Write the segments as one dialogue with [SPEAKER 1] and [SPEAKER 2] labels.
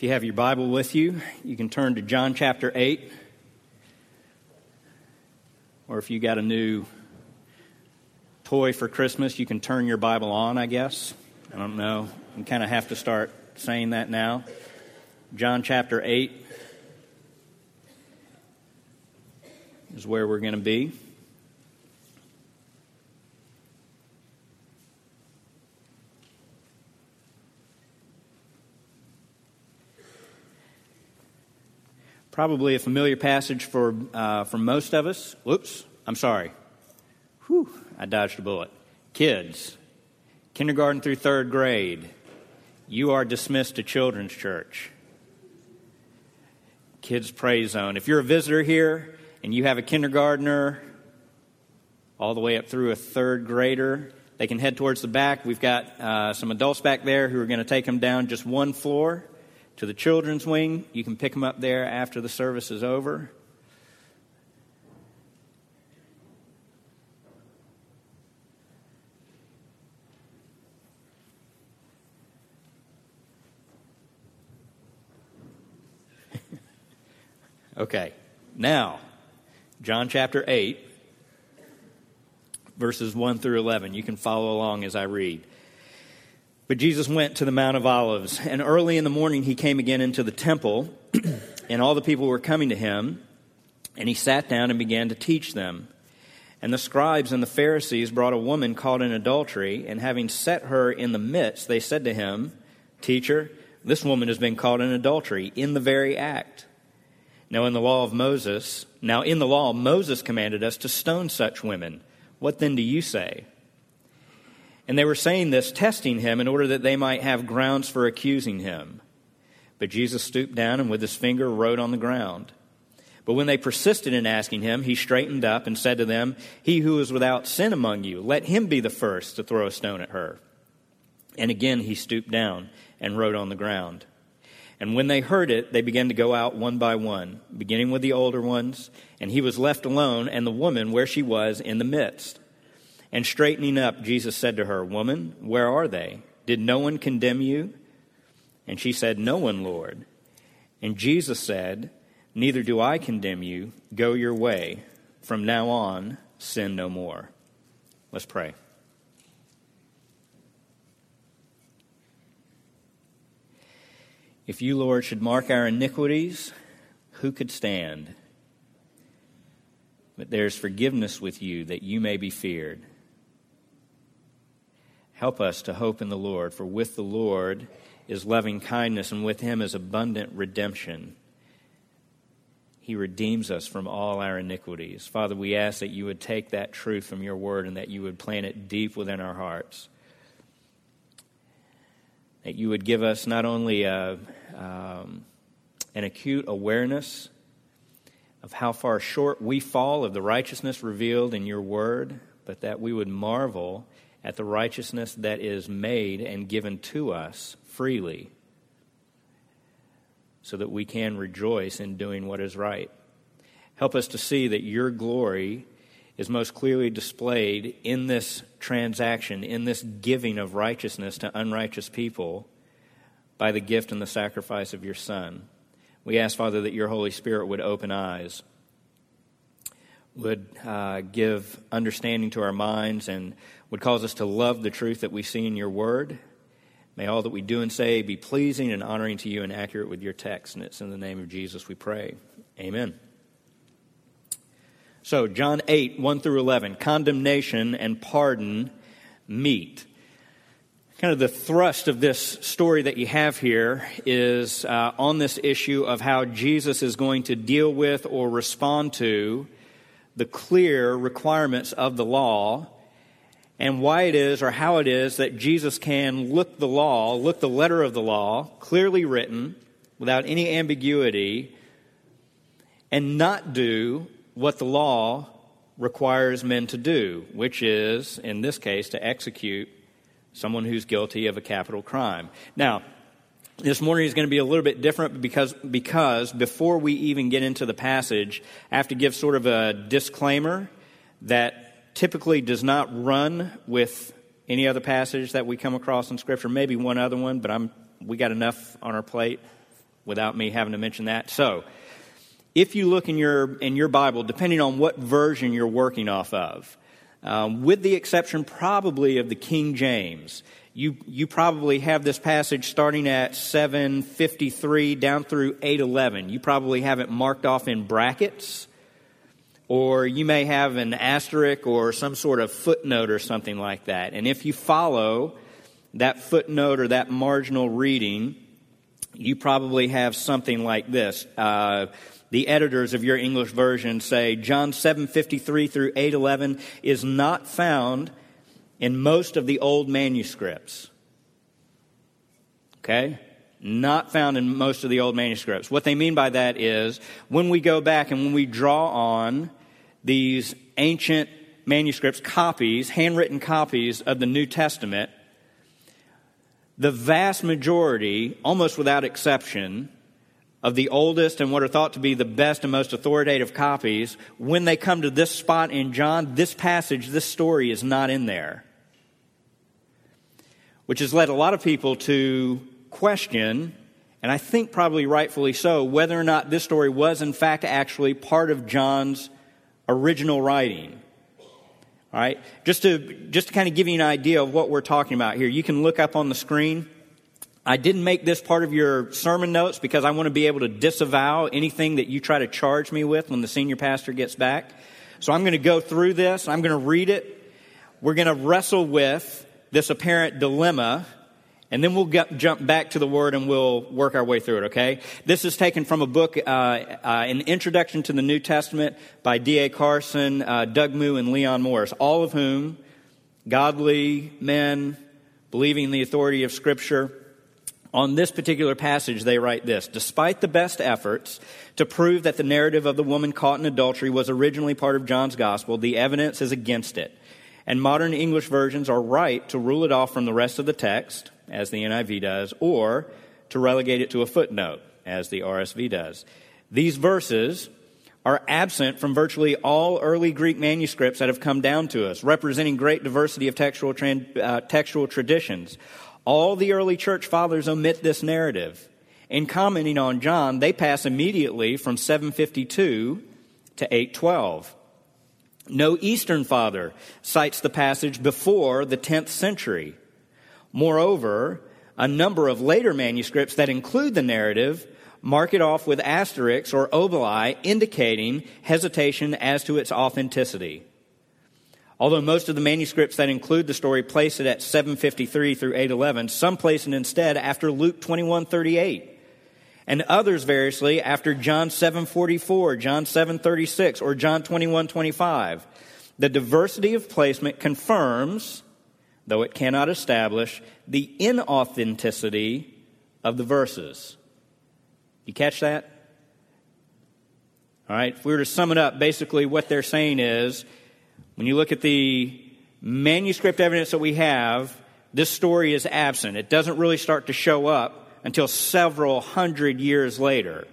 [SPEAKER 1] If you have your Bible with you, you can turn to John chapter 8. Or if you got a new toy for Christmas, you can turn your Bible on, I guess. I don't know. You kind of have to start saying that now. John chapter 8 is where we're going to be. Probably a familiar passage for, uh, for most of us. Whoops, I'm sorry. Whew, I dodged a bullet. Kids, kindergarten through third grade, you are dismissed to children's church. Kids Pray Zone. If you're a visitor here and you have a kindergartner all the way up through a third grader, they can head towards the back. We've got uh, some adults back there who are going to take them down just one floor to the children's wing. You can pick them up there after the service is over. okay, now, John chapter 8, verses 1 through 11. You can follow along as I read. But Jesus went to the Mount of Olives, and early in the morning he came again into the temple, and all the people were coming to him, and he sat down and began to teach them. And the scribes and the Pharisees brought a woman caught in adultery, and having set her in the midst, they said to him, Teacher, this woman has been caught in adultery in the very act. Now in the law of Moses, now in the law Moses commanded us to stone such women. What then do you say? And they were saying this, testing him, in order that they might have grounds for accusing him. But Jesus stooped down and with his finger wrote on the ground. But when they persisted in asking him, he straightened up and said to them, He who is without sin among you, let him be the first to throw a stone at her. And again he stooped down and wrote on the ground. And when they heard it, they began to go out one by one, beginning with the older ones. And he was left alone, and the woman where she was in the midst. And straightening up, Jesus said to her, Woman, where are they? Did no one condemn you? And she said, No one, Lord. And Jesus said, Neither do I condemn you. Go your way. From now on, sin no more. Let's pray. If you, Lord, should mark our iniquities, who could stand? But there's forgiveness with you that you may be feared. Help us to hope in the Lord, for with the Lord is loving kindness, and with him is abundant redemption. He redeems us from all our iniquities. Father, we ask that you would take that truth from your word and that you would plant it deep within our hearts. That you would give us not only a, um, an acute awareness of how far short we fall of the righteousness revealed in your word, but that we would marvel at the righteousness that is made and given to us freely so that we can rejoice in doing what is right. Help us to see that your glory is most clearly displayed in this transaction, in this giving of righteousness to unrighteous people by the gift and the sacrifice of your Son. We ask, Father, that your Holy Spirit would open eyes, would uh, give understanding to our minds, and would cause us to love the truth that we see in your word. May all that we do and say be pleasing and honoring to you and accurate with your text. And it's in the name of Jesus we pray. Amen. So, John 8, 1 through 11, condemnation and pardon meet. Kind of the thrust of this story that you have here is uh, on this issue of how Jesus is going to deal with or respond to the clear requirements of the law and why it is or how it is that Jesus can look the law, look the letter of the law, clearly written, without any ambiguity, and not do what the law requires men to do, which is, in this case, to execute someone who's guilty of a capital crime. Now, this morning is going to be a little bit different because, because before we even get into the passage, I have to give sort of a disclaimer that typically does not run with any other passage that we come across in Scripture, maybe one other one, but I'm, we got enough on our plate without me having to mention that. So, if you look in your, in your Bible, depending on what version you're working off of, um, with the exception probably of the King James, you, you probably have this passage starting at 753 down through 811. You probably have it marked off in brackets, or you may have an asterisk or some sort of footnote or something like that. And if you follow that footnote or that marginal reading, you probably have something like this. Uh, the editors of your English version say John 7:53 through 8:11 is not found in most of the old manuscripts. Okay? Not found in most of the old manuscripts. What they mean by that is when we go back and when we draw on these ancient manuscripts, copies, handwritten copies of the New Testament, the vast majority, almost without exception, of the oldest and what are thought to be the best and most authoritative copies, when they come to this spot in John, this passage, this story is not in there. Which has led a lot of people to question, and I think probably rightfully so, whether or not this story was in fact actually part of John's original writing. All right? Just to, just to kind of give you an idea of what we're talking about here, you can look up on the screen I didn't make this part of your sermon notes because I want to be able to disavow anything that you try to charge me with when the senior pastor gets back. So I'm going to go through this. I'm going to read it. We're going to wrestle with this apparent dilemma, and then we'll get, jump back to the word and we'll work our way through it, okay? This is taken from a book, uh, uh, An Introduction to the New Testament by D.A. Carson, uh, Doug Moo, and Leon Morris, all of whom godly men believing in the authority of Scripture on this particular passage, they write this Despite the best efforts to prove that the narrative of the woman caught in adultery was originally part of John's gospel, the evidence is against it. And modern English versions are right to rule it off from the rest of the text, as the NIV does, or to relegate it to a footnote, as the RSV does. These verses are absent from virtually all early Greek manuscripts that have come down to us, representing great diversity of textual, uh, textual traditions. All the early church fathers omit this narrative. In commenting on John, they pass immediately from 752 to 812. No Eastern father cites the passage before the 10th century. Moreover, a number of later manuscripts that include the narrative mark it off with asterisks or oboli indicating hesitation as to its authenticity. Although most of the manuscripts that include the story place it at 753 through 811, some place it instead after Luke 21:38, and others variously after John 7:44, John 7:36, or John 21:25. The diversity of placement confirms, though it cannot establish, the inauthenticity of the verses. You catch that? All right, if we were to sum it up, basically what they're saying is when you look at the manuscript evidence that we have, this story is absent. It doesn't really start to show up until several hundred years later.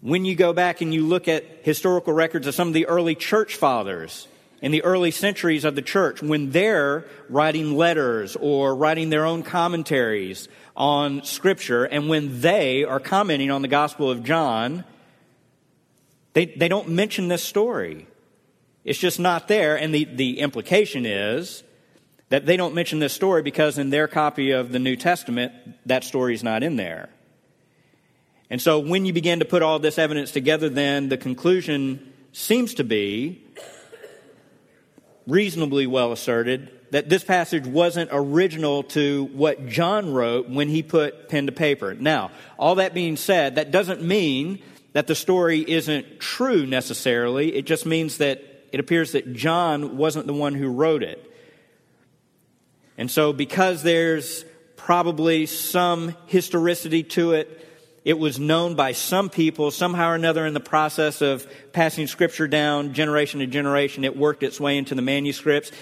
[SPEAKER 1] When you go back and you look at historical records of some of the early church fathers in the early centuries of the church, when they're writing letters or writing their own commentaries on Scripture, and when they are commenting on the Gospel of John, they, they don't mention this story. It's just not there. And the, the implication is that they don't mention this story because in their copy of the New Testament, that story is not in there. And so when you begin to put all this evidence together, then the conclusion seems to be reasonably well asserted that this passage wasn't original to what John wrote when he put pen to paper. Now, all that being said, that doesn't mean that the story isn't true necessarily. It just means that it appears that John wasn't the one who wrote it. And so, because there's probably some historicity to it, it was known by some people somehow or another in the process of passing scripture down generation to generation. It worked its way into the manuscripts.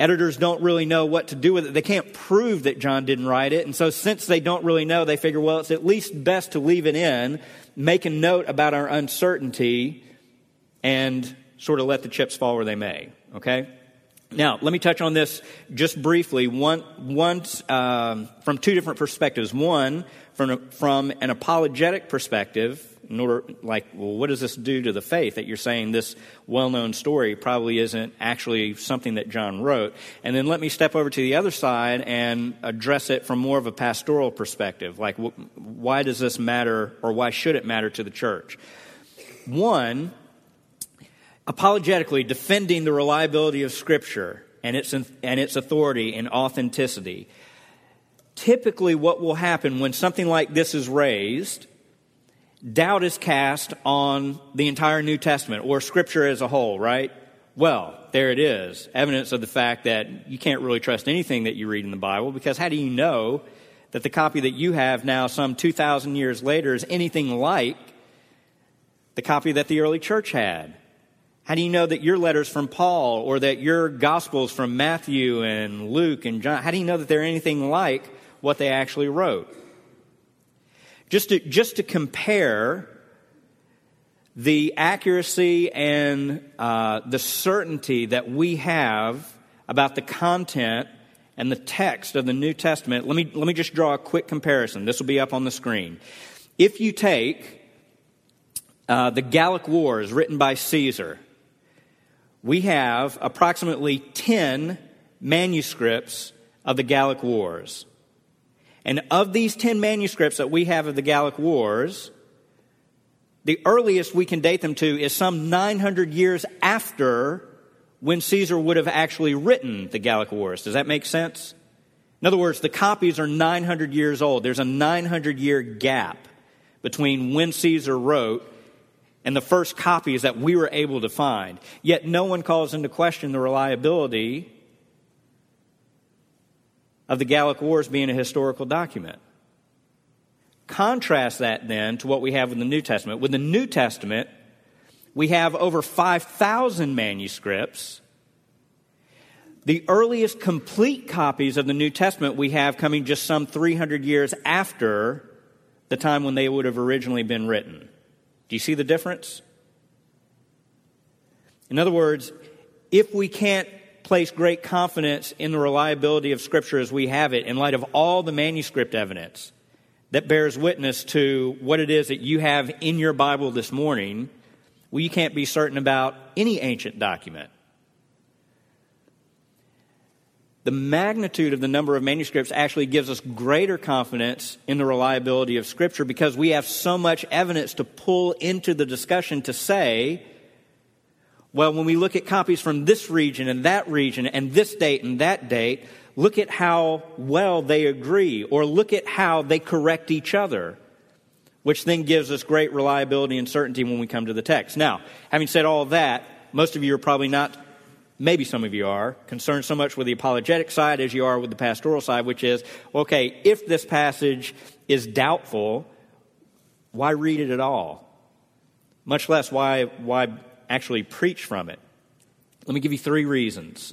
[SPEAKER 1] Editors don't really know what to do with it. They can't prove that John didn't write it. And so, since they don't really know, they figure, well, it's at least best to leave it in, make a note about our uncertainty, and sort of let the chips fall where they may. Okay? Now, let me touch on this just briefly. One, um, from two different perspectives. One, from, from an apologetic perspective, in order, like, well, what does this do to the faith that you're saying this well known story probably isn't actually something that John wrote? And then let me step over to the other side and address it from more of a pastoral perspective. Like, why does this matter, or why should it matter to the church? One, apologetically defending the reliability of Scripture and its, and its authority and authenticity. Typically, what will happen when something like this is raised doubt is cast on the entire New Testament or Scripture as a whole, right? Well, there it is. Evidence of the fact that you can't really trust anything that you read in the Bible because how do you know that the copy that you have now, some 2,000 years later, is anything like the copy that the early church had? How do you know that your letters from Paul or that your gospels from Matthew and Luke and John, how do you know that they're anything like what they actually wrote? Just to, just to compare the accuracy and uh, the certainty that we have about the content and the text of the New Testament, let me, let me just draw a quick comparison. This will be up on the screen. If you take uh, the Gallic Wars written by Caesar, we have approximately 10 manuscripts of the Gallic Wars. And of these 10 manuscripts that we have of the Gallic Wars, the earliest we can date them to is some 900 years after when Caesar would have actually written the Gallic Wars. Does that make sense? In other words, the copies are 900 years old. There's a 900 year gap between when Caesar wrote and the first copies that we were able to find. Yet no one calls into question the reliability of the Gallic Wars being a historical document. Contrast that then to what we have in the New Testament. With the New Testament, we have over 5,000 manuscripts. The earliest complete copies of the New Testament we have coming just some 300 years after the time when they would have originally been written. Do you see the difference? In other words, if we can't place great confidence in the reliability of Scripture as we have it in light of all the manuscript evidence that bears witness to what it is that you have in your Bible this morning. You can't be certain about any ancient document. The magnitude of the number of manuscripts actually gives us greater confidence in the reliability of Scripture because we have so much evidence to pull into the discussion to say well, when we look at copies from this region and that region and this date and that date, look at how well they agree or look at how they correct each other, which then gives us great reliability and certainty when we come to the text. Now, having said all that, most of you are probably not, maybe some of you are, concerned so much with the apologetic side as you are with the pastoral side, which is, okay, if this passage is doubtful, why read it at all? Much less why, why actually preach from it. Let me give you three reasons.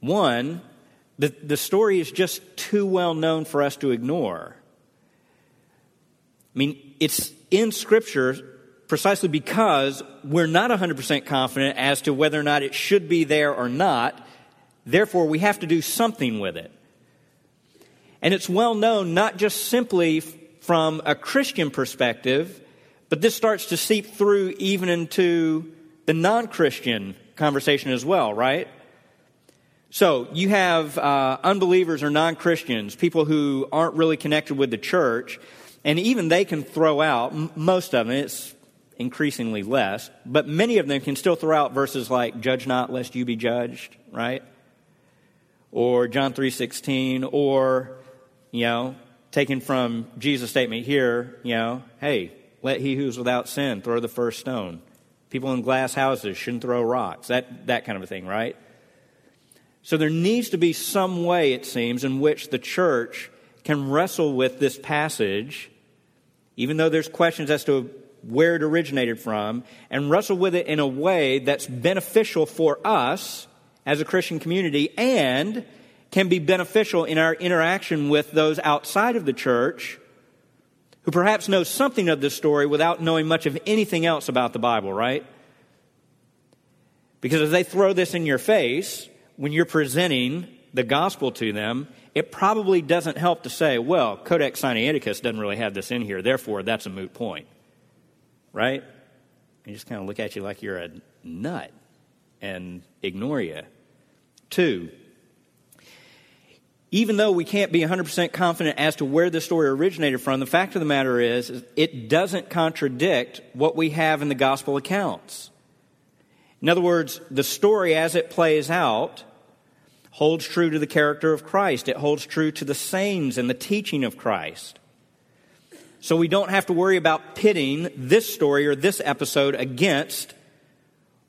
[SPEAKER 1] One, the, the story is just too well known for us to ignore. I mean, it's in Scripture precisely because we're not 100% confident as to whether or not it should be there or not. Therefore, we have to do something with it. And it's well known not just simply from a Christian perspective, but this starts to seep through even into the non Christian conversation as well, right? So you have uh, unbelievers or non Christians, people who aren't really connected with the church, and even they can throw out, m- most of them, it's increasingly less, but many of them can still throw out verses like, judge not lest you be judged, right? Or John 3.16, or, you know, taken from Jesus' statement here, you know, hey, let he who's without sin throw the first stone. People in glass houses shouldn't throw rocks. That, that kind of a thing, right? So there needs to be some way, it seems, in which the church can wrestle with this passage, even though there's questions as to where it originated from, and wrestle with it in a way that's beneficial for us as a Christian community and can be beneficial in our interaction with those outside of the church who perhaps knows something of this story without knowing much of anything else about the Bible, right? Because as they throw this in your face, when you're presenting the gospel to them, it probably doesn't help to say, well, Codex Sinaiticus doesn't really have this in here, therefore that's a moot point. Right? They just kind of look at you like you're a nut and ignore you. Two, even though we can't be 100% confident as to where the story originated from, the fact of the matter is, is it doesn't contradict what we have in the gospel accounts. In other words, the story as it plays out holds true to the character of Christ. It holds true to the sayings and the teaching of Christ. So we don't have to worry about pitting this story or this episode against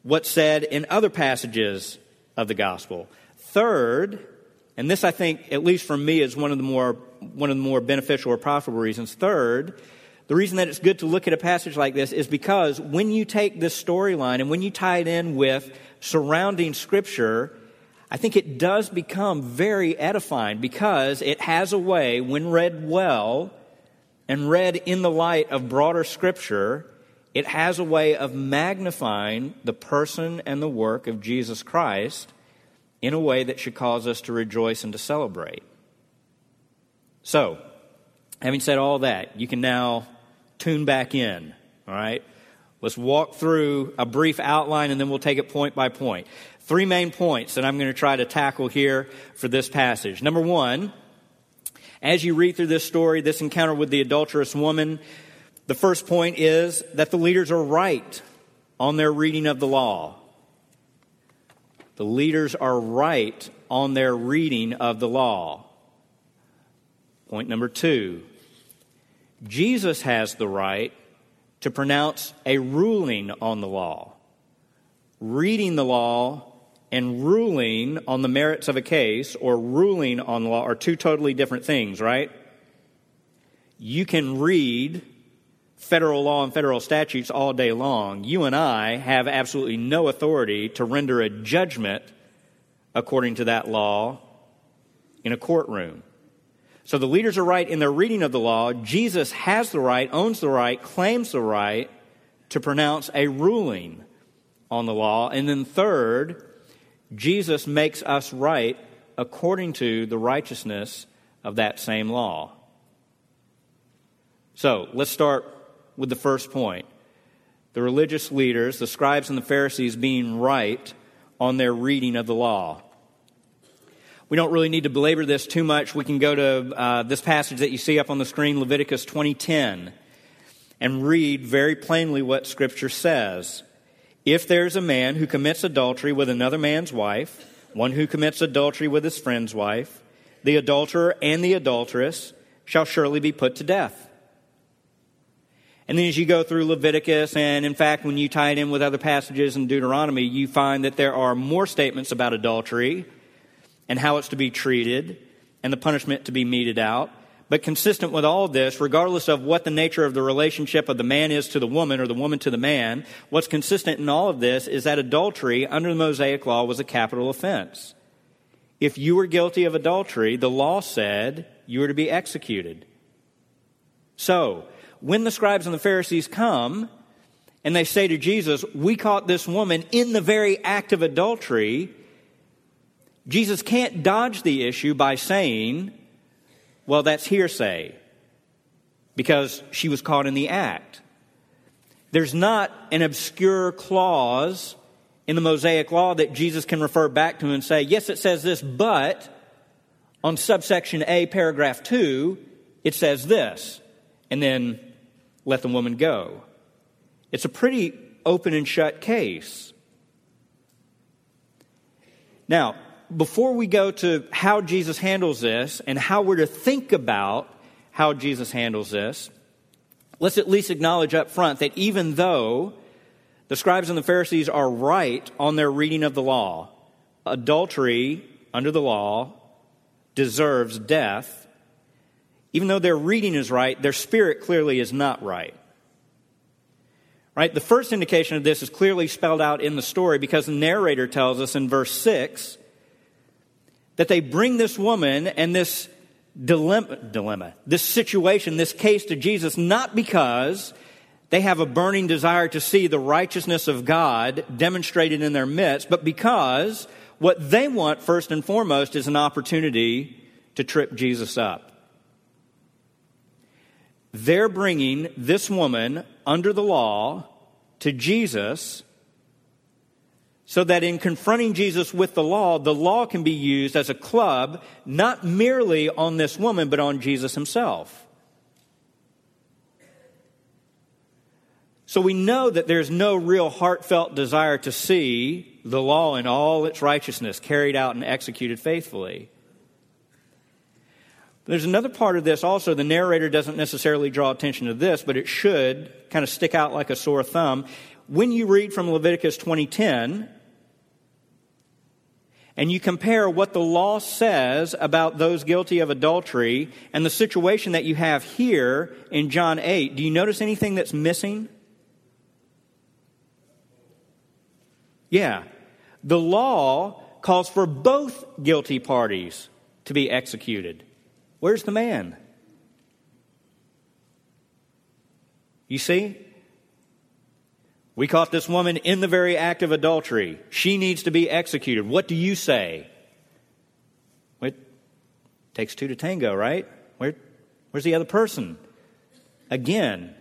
[SPEAKER 1] what's said in other passages of the gospel. Third, and this I think, at least for me, is one of the more one of the more beneficial or profitable reasons. Third, the reason that it's good to look at a passage like this is because when you take this storyline and when you tie it in with surrounding scripture, I think it does become very edifying because it has a way, when read well and read in the light of broader scripture, it has a way of magnifying the person and the work of Jesus Christ in a way that should cause us to rejoice and to celebrate. So, having said all that, you can now tune back in, all right? Let's walk through a brief outline and then we'll take it point by point. Three main points that I'm going to try to tackle here for this passage. Number one, as you read through this story, this encounter with the adulterous woman, the first point is that the leaders are right on their reading of the law. The leaders are right on their reading of the law. Point number two Jesus has the right to pronounce a ruling on the law. Reading the law and ruling on the merits of a case or ruling on law are two totally different things, right? You can read federal law and federal statutes all day long. You and I have absolutely no authority to render a judgment according to that law in a courtroom. So the leaders are right in their reading of the law. Jesus has the right, owns the right, claims the right to pronounce a ruling on the law. And then, third, Jesus makes us right according to the righteousness of that same law. So let's start with the first point the religious leaders, the scribes and the Pharisees, being right on their reading of the law. We don't really need to belabor this too much. We can go to uh, this passage that you see up on the screen, Leviticus 20:10, and read very plainly what Scripture says. If there's a man who commits adultery with another man's wife, one who commits adultery with his friend's wife, the adulterer and the adulteress shall surely be put to death. And then as you go through Leviticus, and in fact, when you tie it in with other passages in Deuteronomy, you find that there are more statements about adultery and how it's to be treated and the punishment to be meted out. But consistent with all this, regardless of what the nature of the relationship of the man is to the woman or the woman to the man, what's consistent in all of this is that adultery under the Mosaic law was a capital offense. If you were guilty of adultery, the law said you were to be executed. So, when the scribes and the Pharisees come and they say to Jesus, We caught this woman in the very act of adultery, Jesus can't dodge the issue by saying, Well, that's hearsay, because she was caught in the act. There's not an obscure clause in the Mosaic law that Jesus can refer back to and say, Yes, it says this, but on subsection A, paragraph 2, it says this. And then let the woman go. It's a pretty open and shut case. Now, before we go to how Jesus handles this and how we're to think about how Jesus handles this, let's at least acknowledge up front that even though the scribes and the Pharisees are right on their reading of the law, adultery under the law deserves death even though their reading is right, their spirit clearly is not right. Right? The first indication of this is clearly spelled out in the story because the narrator tells us in verse 6 that they bring this woman and this dilemma, dilemma, this situation, this case to Jesus, not because they have a burning desire to see the righteousness of God demonstrated in their midst, but because what they want first and foremost is an opportunity to trip Jesus up. They're bringing this woman under the law to Jesus so that in confronting Jesus with the law, the law can be used as a club, not merely on this woman, but on Jesus himself. So we know that there's no real heartfelt desire to see the law in all its righteousness carried out and executed faithfully. There's another part of this also. The narrator doesn't necessarily draw attention to this, but it should kind of stick out like a sore thumb. When you read from Leviticus 2010, and you compare what the law says about those guilty of adultery and the situation that you have here in John 8, do you notice anything that's missing? Yeah. The law calls for both guilty parties to be executed. Where's the man? You see? We caught this woman in the very act of adultery. She needs to be executed. What do you say? It takes two to tango, right? Where, where's the other person? Again,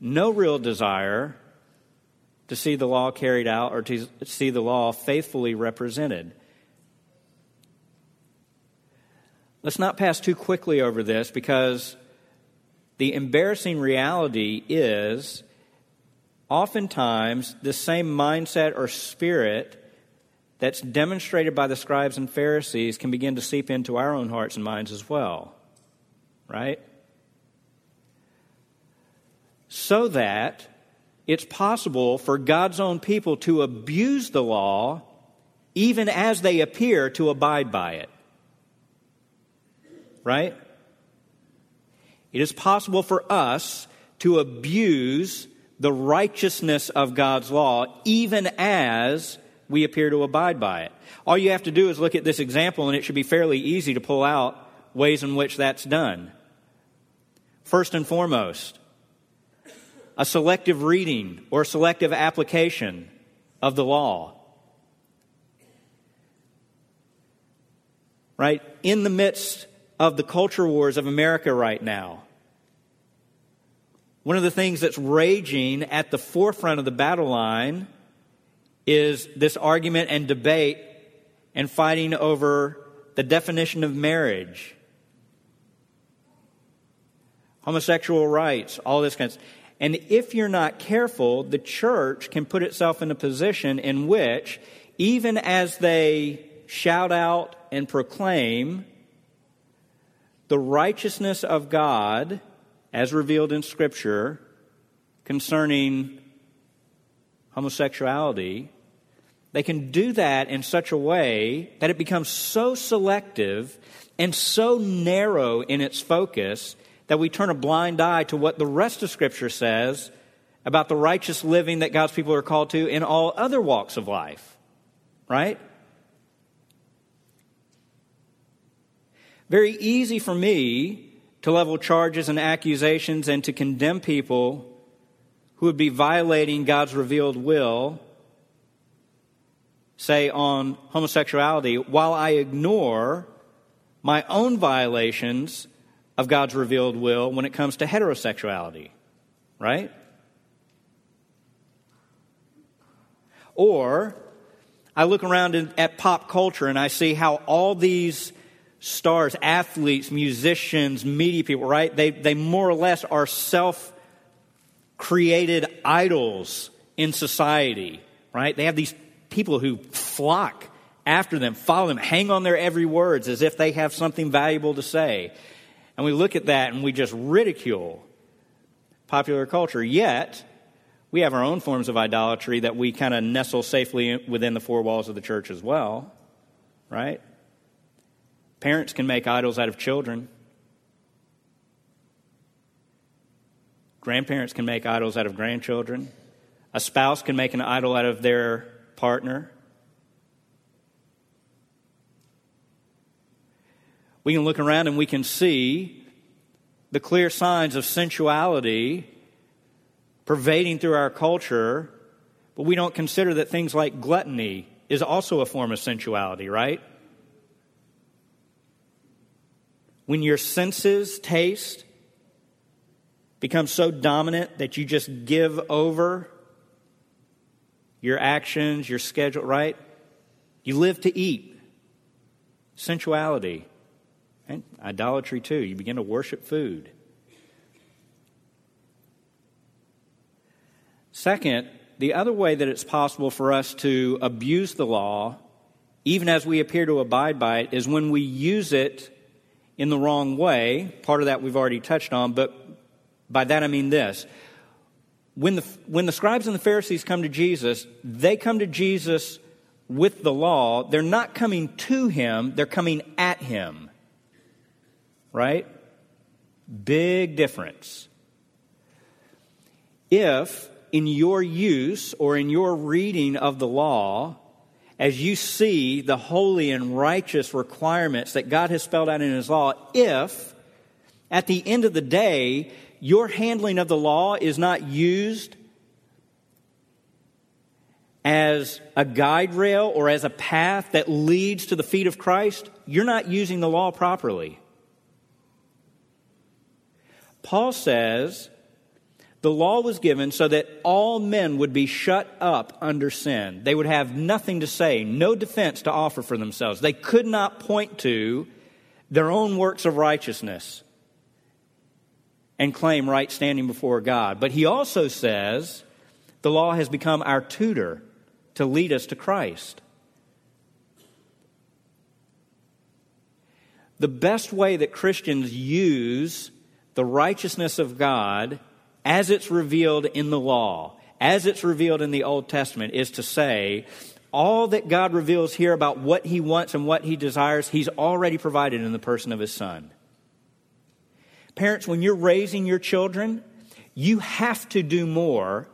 [SPEAKER 1] no real desire to see the law carried out or to see the law faithfully represented. Let's not pass too quickly over this because the embarrassing reality is oftentimes the same mindset or spirit that's demonstrated by the scribes and Pharisees can begin to seep into our own hearts and minds as well. Right? So that it's possible for God's own people to abuse the law even as they appear to abide by it. Right? It is possible for us to abuse the righteousness of God's law even as we appear to abide by it. All you have to do is look at this example, and it should be fairly easy to pull out ways in which that's done. First and foremost, a selective reading or selective application of the law. Right? In the midst of the culture wars of America right now, one of the things that's raging at the forefront of the battle line is this argument and debate and fighting over the definition of marriage, homosexual rights, all this kind of stuff. And if you're not careful, the church can put itself in a position in which, even as they shout out and proclaim the righteousness of God as revealed in Scripture concerning homosexuality, they can do that in such a way that it becomes so selective and so narrow in its focus that we turn a blind eye to what the rest of Scripture says about the righteous living that God's people are called to in all other walks of life. Right? Very easy for me to level charges and accusations and to condemn people who would be violating God's revealed will, say on homosexuality, while I ignore my own violations of God's revealed will when it comes to heterosexuality, right? Or I look around at pop culture and I see how all these stars, athletes, musicians, media people, right? They, they more or less are self created idols in society, right? They have these people who flock after them, follow them, hang on their every words as if they have something valuable to say. And we look at that and we just ridicule popular culture. Yet, we have our own forms of idolatry that we kind of nestle safely within the four walls of the church as well, right? Parents can make idols out of children. Grandparents can make idols out of grandchildren. A spouse can make an idol out of their partner. we can look around and we can see the clear signs of sensuality pervading through our culture, but we don't consider that things like gluttony is also a form of sensuality, right? When your senses, taste, become so dominant that you just give over your actions, your schedule, right? You live to eat. Sensuality. And idolatry, too. You begin to worship food. Second, the other way that it's possible for us to abuse the law, even as we appear to abide by it, is when we use it in the wrong way. Part of that we've already touched on, but by that I mean this. When the, when the scribes and the Pharisees come to Jesus, they come to Jesus with the law. They're not coming to him, they're coming at him. Right? Big difference. If in your use or in your reading of the law, as you see the holy and righteous requirements that God has spelled out in His law, if at the end of the day your handling of the law is not used as a guide rail or as a path that leads to the feet of Christ, you're not using the law properly. Paul says the law was given so that all men would be shut up under sin. They would have nothing to say, no defense to offer for themselves. They could not point to their own works of righteousness and claim right standing before God. But he also says the law has become our tutor to lead us to Christ. The best way that Christians use the righteousness of God as it's revealed in the law, as it's revealed in the Old Testament, is to say, all that God reveals here about what He wants and what He desires, He's already provided in the person of His Son. Parents, when you're raising your children, you have to do more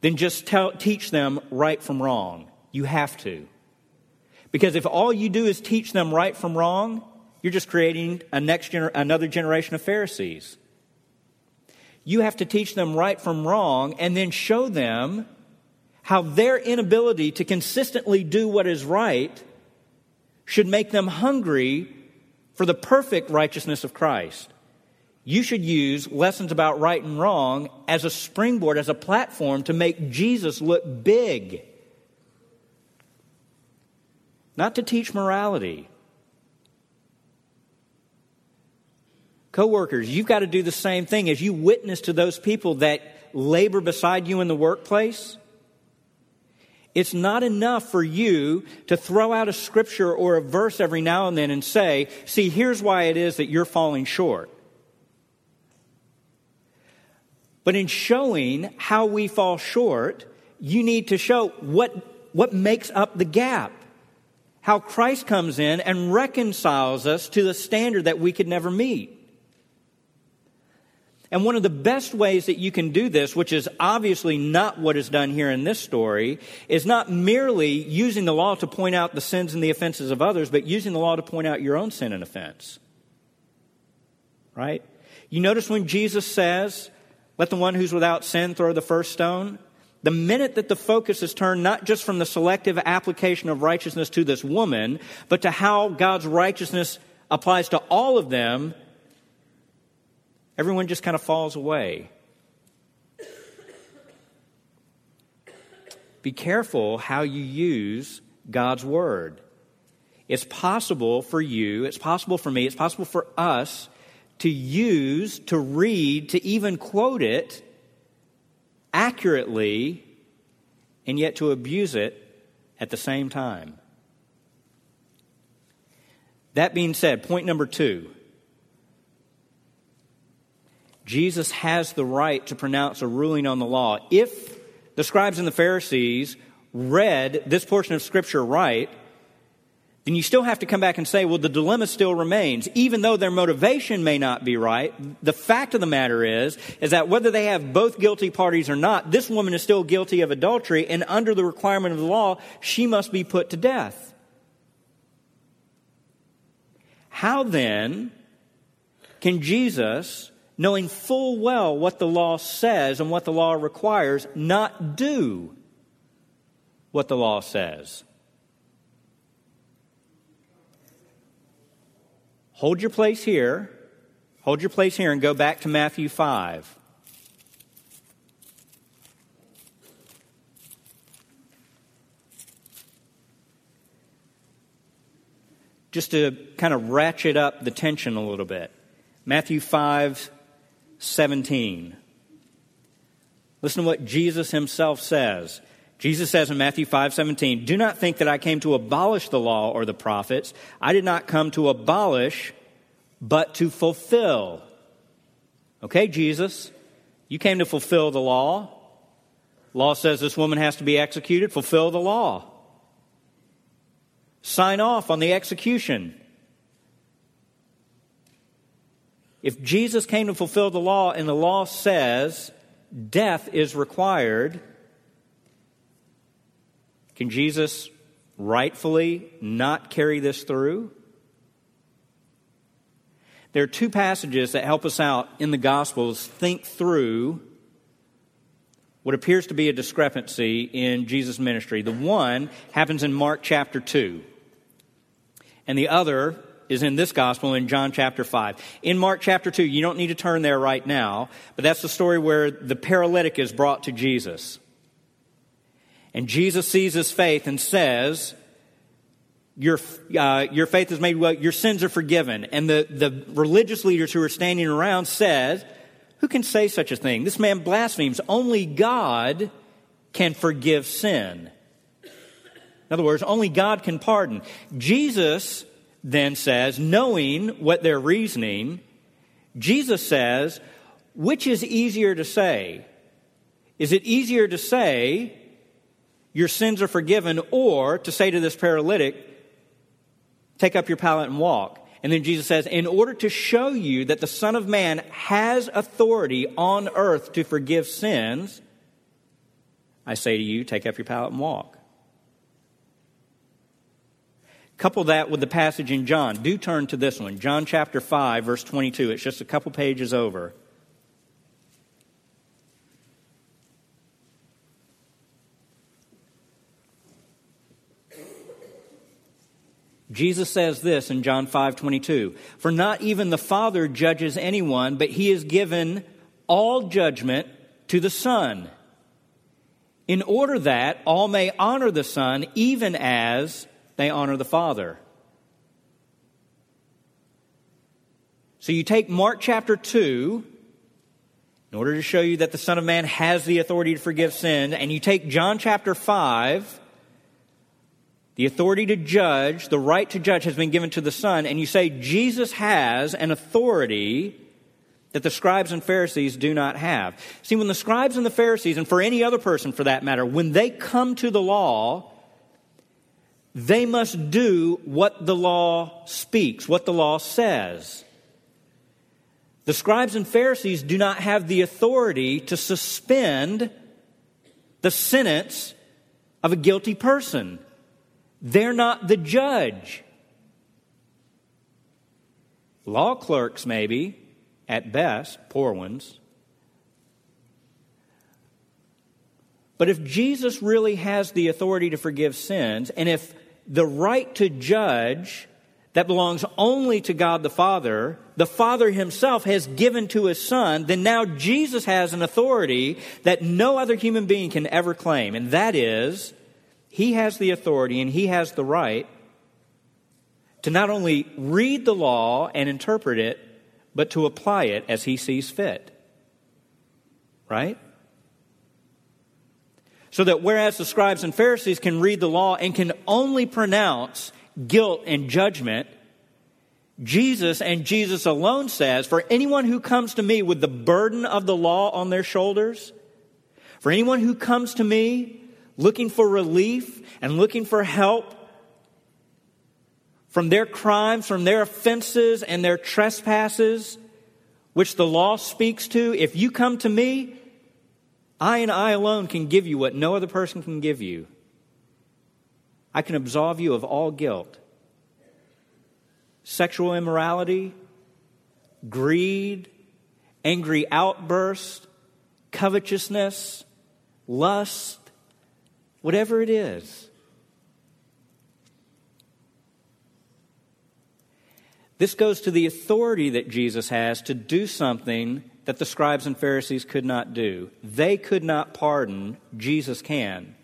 [SPEAKER 1] than just tell, teach them right from wrong. You have to. Because if all you do is teach them right from wrong, you're just creating a next gener- another generation of Pharisees. You have to teach them right from wrong and then show them how their inability to consistently do what is right should make them hungry for the perfect righteousness of Christ. You should use lessons about right and wrong as a springboard, as a platform to make Jesus look big. Not to teach morality. Coworkers, you've got to do the same thing as you witness to those people that labor beside you in the workplace. It's not enough for you to throw out a scripture or a verse every now and then and say, see, here's why it is that you're falling short. But in showing how we fall short, you need to show what, what makes up the gap. How Christ comes in and reconciles us to the standard that we could never meet. And one of the best ways that you can do this, which is obviously not what is done here in this story, is not merely using the law to point out the sins and the offenses of others, but using the law to point out your own sin and offense. Right? You notice when Jesus says, let the one who's without sin throw the first stone? The minute that the focus is turned not just from the selective application of righteousness to this woman, but to how God's righteousness applies to all of them, everyone just kind of falls away. Be careful how you use God's word. It's possible for you, it's possible for me, it's possible for us to use, to read, to even quote it accurately, and yet to abuse it at the same time. That being said, point number two Jesus has the right to pronounce a ruling on the law. If the scribes and the Pharisees read this portion of Scripture right, then you still have to come back and say, well, the dilemma still remains. Even though their motivation may not be right, the fact of the matter is, is that whether they have both guilty parties or not, this woman is still guilty of adultery, and under the requirement of the law, she must be put to death. How then can Jesus knowing full well what the law says and what the law requires, not do what the law says. hold your place here. Hold your place here and go back to Matthew 5. Just to kind of ratchet up the tension a little bit. Matthew 5 17. Listen to what Jesus himself says. Jesus says in Matthew 5 17, Do not think that I came to abolish the law or the prophets. I did not come to abolish, but to fulfill. Okay, Jesus, you came to fulfill the law. Law says this woman has to be executed. Fulfill the law. Sign off on the execution. If Jesus came to fulfill the law and the law says death is required, can Jesus rightfully not carry this through? There are two passages that help us out in the Gospels think through what appears to be a discrepancy in Jesus' ministry. The one happens in Mark chapter 2, and the other is in this gospel in John chapter 5. In Mark chapter 2, you don't need to turn there right now, but that's the story where the paralytic is brought to Jesus. And Jesus sees his faith and says, your, uh, your faith is made well, your sins are forgiven. And the, the religious leaders who are standing around said, Who can say such a thing? This man blasphemes. Only God can forgive sin. In other words, only God can pardon. Jesus then says, knowing what they're reasoning, Jesus says, which is easier to say? Is it easier to say, your sins are forgiven, or to say to this paralytic, take up your pallet and walk? And then Jesus says, in order to show you that the Son of Man has authority on earth to forgive sins, I say to you, take up your pallet and walk. Couple that with the passage in John. Do turn to this one, John chapter 5, verse 22. It's just a couple pages over. Jesus says this in John 5:22, "For not even the Father judges anyone, but he has given all judgment to the Son, in order that all may honor the Son even as they honor the Father. So you take Mark chapter 2 in order to show you that the Son of Man has the authority to forgive sin, and you take John chapter 5, the authority to judge, the right to judge has been given to the Son, and you say Jesus has an authority that the scribes and Pharisees do not have. See, when the scribes and the Pharisees, and for any other person for that matter, when they come to the law, they must do what the law speaks, what the law says. The scribes and Pharisees do not have the authority to suspend the sentence of a guilty person. They're not the judge. Law clerks, maybe, at best, poor ones. But if Jesus really has the authority to forgive sins, and if the right to judge that belongs only to God the Father, the Father Himself has given to His Son, then now Jesus has an authority that no other human being can ever claim. And that is, He has the authority and He has the right to not only read the law and interpret it, but to apply it as He sees fit. Right? So that whereas the scribes and Pharisees can read the law and can only pronounce guilt and judgment, Jesus and Jesus alone says, For anyone who comes to me with the burden of the law on their shoulders, for anyone who comes to me looking for relief and looking for help from their crimes, from their offenses and their trespasses, which the law speaks to, if you come to me, I and I alone can give you what no other person can give you. I can absolve you of all guilt. Sexual immorality, greed, angry outburst, covetousness, lust, whatever it is. This goes to the authority that Jesus has to do something that the scribes and Pharisees could not do. They could not pardon, Jesus can.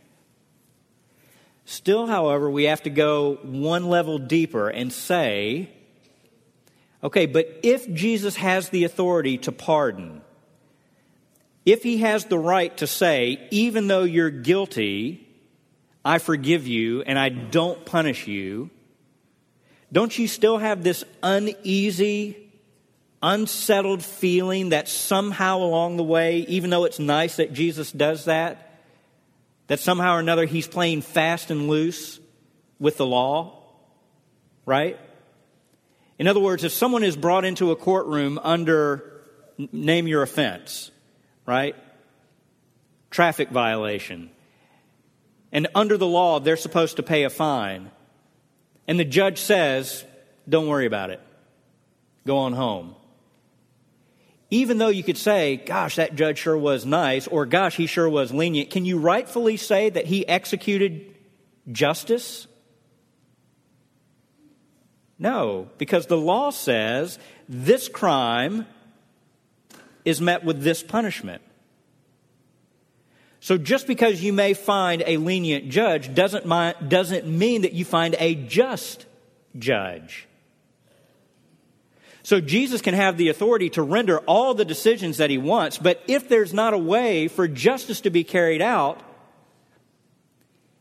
[SPEAKER 1] Still, however, we have to go one level deeper and say, okay, but if Jesus has the authority to pardon, if he has the right to say, even though you're guilty, I forgive you and I don't punish you, don't you still have this uneasy, unsettled feeling that somehow along the way, even though it's nice that Jesus does that, that somehow or another he's playing fast and loose with the law, right? In other words, if someone is brought into a courtroom under, name your offense, right? Traffic violation. And under the law, they're supposed to pay a fine. And the judge says, don't worry about it. Go on home even though you could say, gosh, that judge sure was nice, or gosh, he sure was lenient, can you rightfully say that he executed justice? No, because the law says this crime is met with this punishment. So just because you may find a lenient judge doesn't, doesn't mean that you find a just judge. So Jesus can have the authority to render all the decisions that he wants, but if there's not a way for justice to be carried out,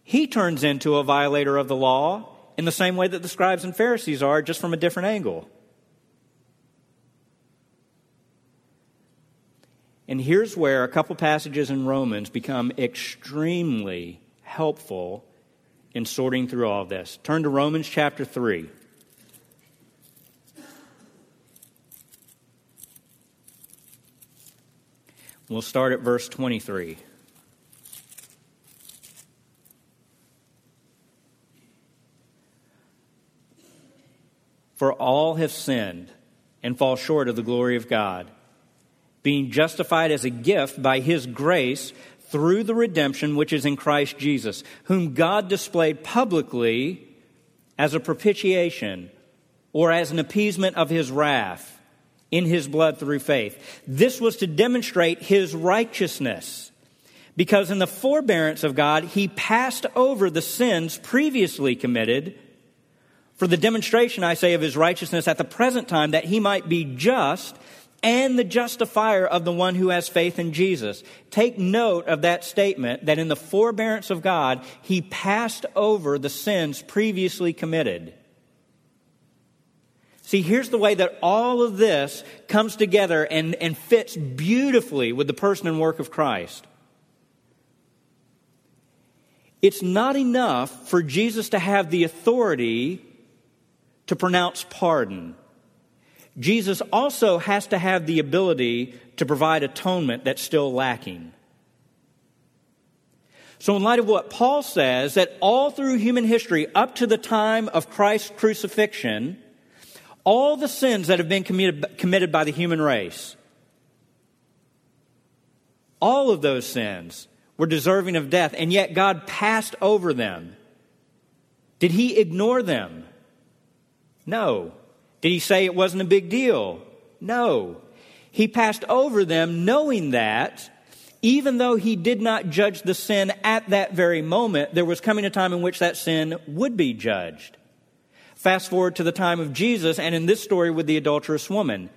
[SPEAKER 1] he turns into a violator of the law in the same way that the scribes and Pharisees are, just from a different angle. And here's where a couple passages in Romans become extremely helpful in sorting through all this. Turn to Romans chapter 3. We'll start at verse 23. For all have sinned and fall short of the glory of God, being justified as a gift by his grace through the redemption which is in Christ Jesus, whom God displayed publicly as a propitiation or as an appeasement of his wrath in his blood through faith. This was to demonstrate his righteousness. Because in the forbearance of God, he passed over the sins previously committed for the demonstration, I say, of his righteousness at the present time, that he might be just and the justifier of the one who has faith in Jesus. Take note of that statement that in the forbearance of God, he passed over the sins previously committed. See, here's the way that all of this comes together and, and fits beautifully with the person and work of Christ. It's not enough for Jesus to have the authority to pronounce pardon. Jesus also has to have the ability to provide atonement that's still lacking. So, in light of what Paul says, that all through human history, up to the time of Christ's crucifixion, all the sins that have been committed, committed by the human race, all of those sins were deserving of death, and yet God passed over them. Did he ignore them? No. Did he say it wasn't a big deal? No. He passed over them knowing that even though he did not judge the sin at that very moment, there was coming a time in which that sin would be judged. Fast forward to the time of Jesus, and in this story with the adulterous woman.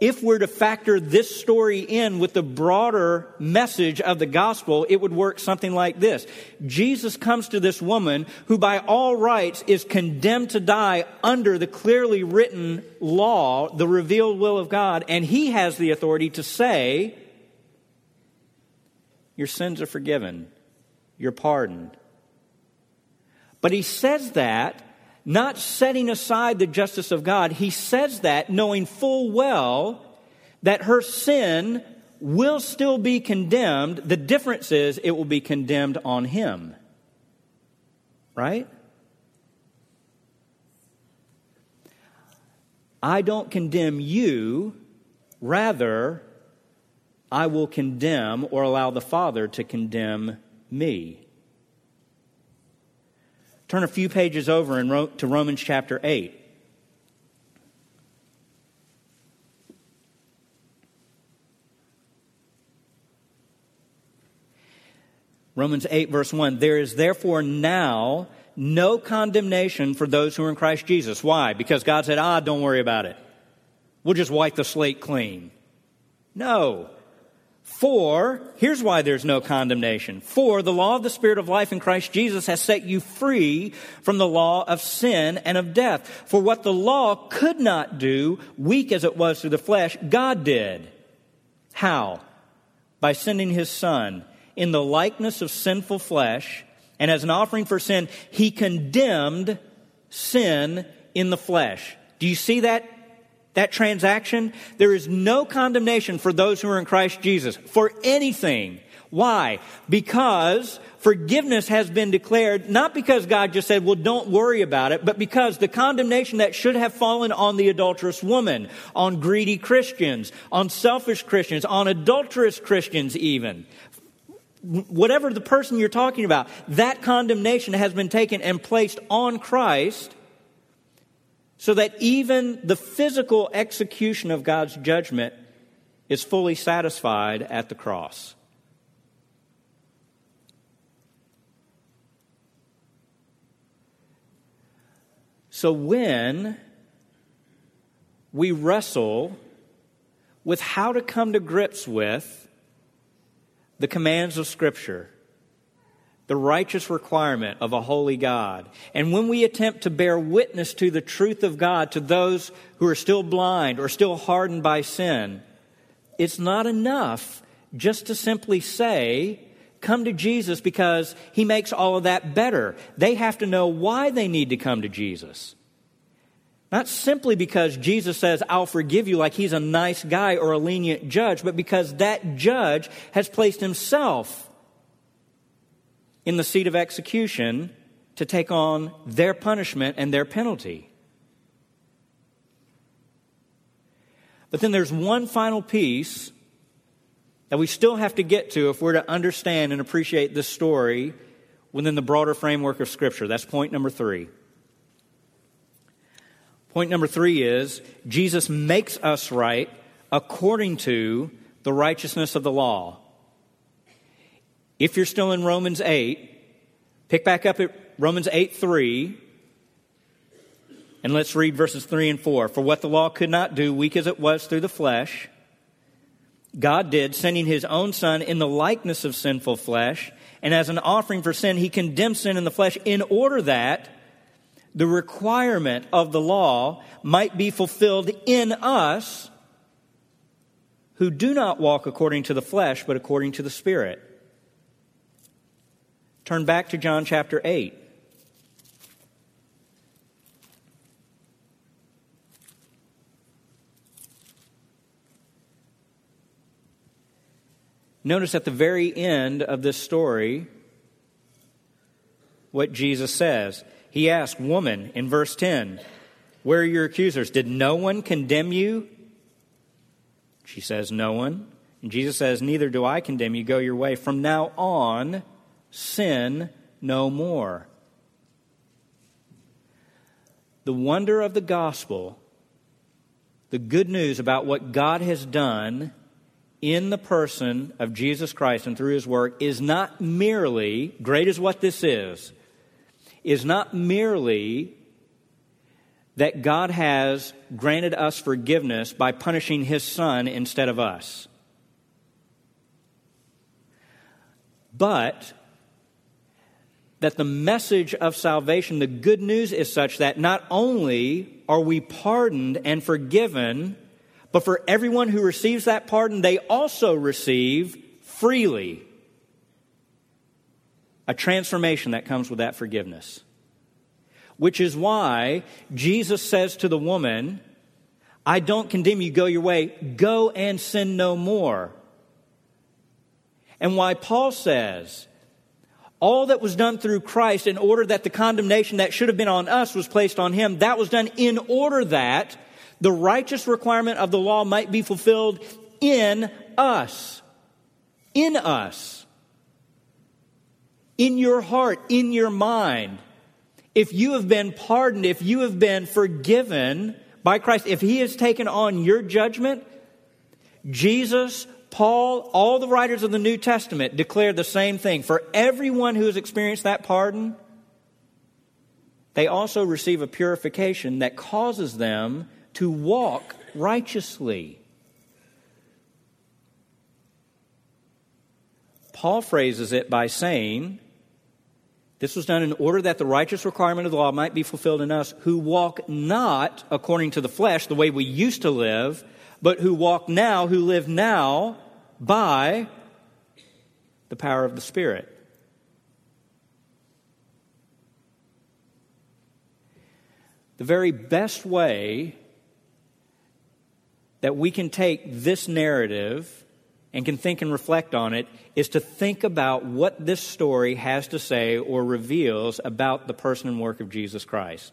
[SPEAKER 1] If we're to factor this story in with the broader message of the gospel, it would work something like this. Jesus comes to this woman who by all rights is condemned to die under the clearly written law, the revealed will of God, and he has the authority to say, your sins are forgiven. You're pardoned. But he says that not setting aside the justice of God, he says that knowing full well that her sin will still be condemned. The difference is it will be condemned on him. Right? I don't condemn you, rather, I will condemn or allow the Father to condemn me. Turn a few pages over and to Romans chapter 8. Romans 8, verse 1. There is therefore now no condemnation for those who are in Christ Jesus. Why? Because God said, ah, don't worry about it. We'll just wipe the slate clean. No. For, here's why there's no condemnation. For the law of the Spirit of life in Christ Jesus has set you free from the law of sin and of death. For what the law could not do, weak as it was through the flesh, God did. How? By sending his Son in the likeness of sinful flesh, and as an offering for sin, he condemned sin in the flesh. Do you see that? That transaction? There is no condemnation for those who are in Christ Jesus for anything. Why? Because forgiveness has been declared, not because God just said, well, don't worry about it, but because the condemnation that should have fallen on the adulterous woman, on greedy Christians, on selfish Christians, on adulterous Christians even, whatever the person you're talking about, that condemnation has been taken and placed on Christ so that even the physical execution of God's judgment is fully satisfied at the cross. So when we wrestle with how to come to grips with the commands of Scripture, the righteous requirement of a holy God. And when we attempt to bear witness to the truth of God to those who are still blind or still hardened by sin, it's not enough just to simply say, Come to Jesus because he makes all of that better. They have to know why they need to come to Jesus. Not simply because Jesus says, I'll forgive you like he's a nice guy or a lenient judge, but because that judge has placed himself in the seat of execution to take on their punishment and their penalty. But then there's one final piece that we still have to get to if we're to understand and appreciate this story within the broader framework of Scripture. That's point number three. Point number three is Jesus makes us right according to the righteousness of the law. If you're still in Romans 8, pick back up at Romans 8 3, and let's read verses 3 and 4. For what the law could not do, weak as it was through the flesh, God did, sending his own Son in the likeness of sinful flesh, and as an offering for sin, he condemned sin in the flesh in order that the requirement of the law might be fulfilled in us who do not walk according to the flesh, but according to the Spirit. Turn back to John chapter 8. Notice at the very end of this story what Jesus says. He asked, Woman, in verse 10, Where are your accusers? Did no one condemn you? She says, No one. And Jesus says, Neither do I condemn you. Go your way. From now on, sin no more. The wonder of the gospel, the good news about what God has done in the person of Jesus Christ and through his work, is not merely, great as what this is, is not merely that God has granted us forgiveness by punishing his son instead of us, but that the message of salvation, the good news is such that not only are we pardoned and forgiven, but for everyone who receives that pardon, they also receive freely a transformation that comes with that forgiveness. Which is why Jesus says to the woman, I don't condemn you, go your way, go and sin no more. And why Paul says, all that was done through Christ in order that the condemnation that should have been on us was placed on him, that was done in order that the righteous requirement of the law might be fulfilled in us. In us. In your heart, in your mind, if you have been pardoned, if you have been forgiven by Christ, if He has taken on your judgment, Jesus Paul, all the writers of the New Testament declare the same thing. For everyone who has experienced that pardon, they also receive a purification that causes them to walk righteously. Paul phrases it by saying, This was done in order that the righteous requirement of the law might be fulfilled in us who walk not according to the flesh, the way we used to live, but who walk now, who live now by the power of the Spirit. The very best way that we can take this narrative and can think and reflect on it is to think about what this story has to say or reveals about the person and work of Jesus Christ.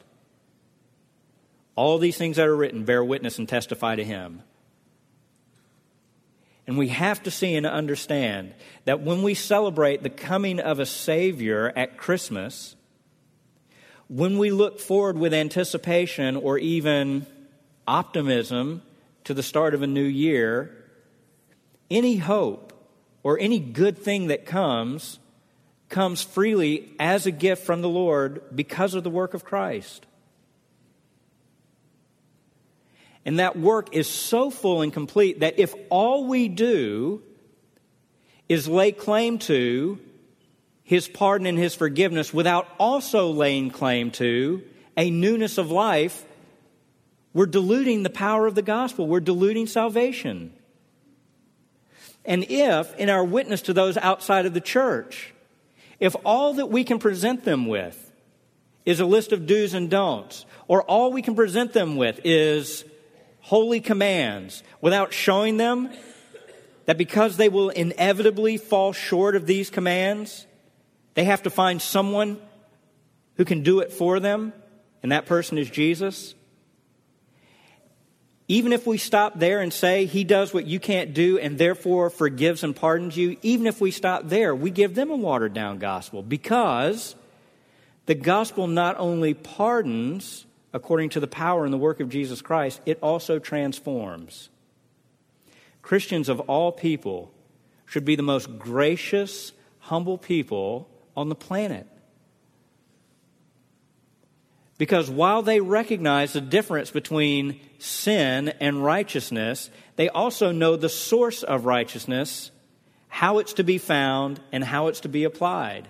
[SPEAKER 1] All these things that are written bear witness and testify to him. And we have to see and understand that when we celebrate the coming of a Savior at Christmas, when we look forward with anticipation or even optimism to the start of a new year, any hope or any good thing that comes comes freely as a gift from the Lord because of the work of Christ. And that work is so full and complete that if all we do is lay claim to his pardon and his forgiveness without also laying claim to a newness of life, we're diluting the power of the gospel. We're diluting salvation. And if, in our witness to those outside of the church, if all that we can present them with is a list of do's and don'ts, or all we can present them with is holy commands, without showing them that because they will inevitably fall short of these commands, they have to find someone who can do it for them, and that person is Jesus. Even if we stop there and say he does what you can't do and therefore forgives and pardons you, even if we stop there, we give them a watered down gospel because the gospel not only pardons according to the power and the work of Jesus Christ, it also transforms. Christians of all people should be the most gracious, humble people on the planet. Because while they recognize the difference between sin and righteousness, they also know the source of righteousness, how it's to be found, and how it's to be applied.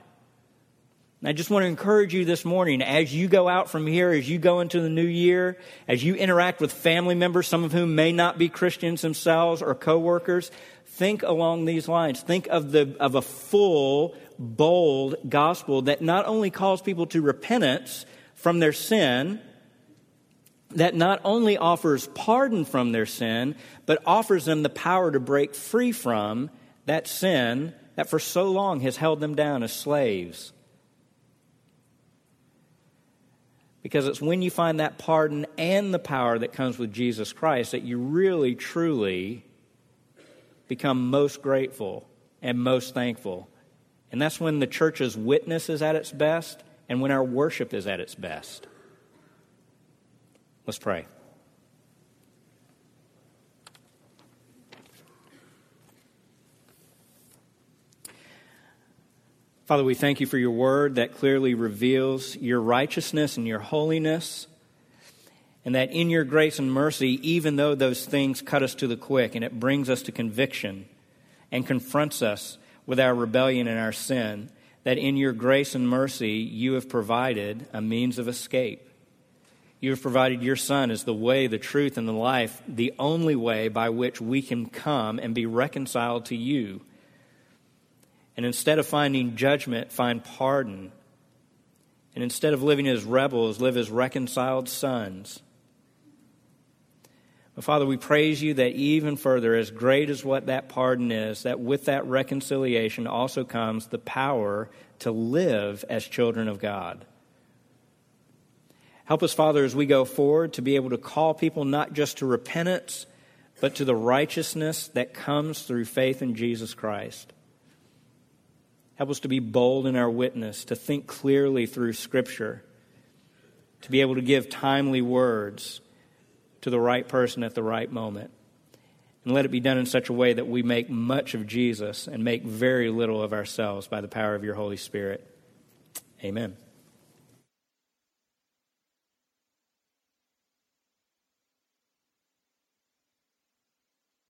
[SPEAKER 1] And I just want to encourage you this morning as you go out from here, as you go into the new year, as you interact with family members, some of whom may not be Christians themselves or coworkers, think along these lines. Think of, the, of a full, bold gospel that not only calls people to repentance from their sin, that not only offers pardon from their sin, but offers them the power to break free from that sin that for so long has held them down as slaves. Because it's when you find that pardon and the power that comes with Jesus Christ that you really, truly become most grateful and most thankful. And that's when the church's witness is at its best and when our worship is at its best. Let's pray. Father, we thank you for your word that clearly reveals your righteousness and your holiness, and that in your grace and mercy, even though those things cut us to the quick and it brings us to conviction and confronts us with our rebellion and our sin, that in your grace and mercy, you have provided a means of escape. You have provided your Son as the way, the truth, and the life, the only way by which we can come and be reconciled to you and instead of finding judgment, find pardon. And instead of living as rebels, live as reconciled sons. But Father, we praise you that even further, as great as what that pardon is, that with that reconciliation also comes the power to live as children of God. Help us, Father, as we go forward to be able to call people not just to repentance, but to the righteousness that comes through faith in Jesus Christ. Help us to be bold in our witness, to think clearly through Scripture, to be able to give timely words to the right person at the right moment. And let it be done in such a way that we make much of Jesus and make very little of ourselves by the power of your Holy Spirit. Amen.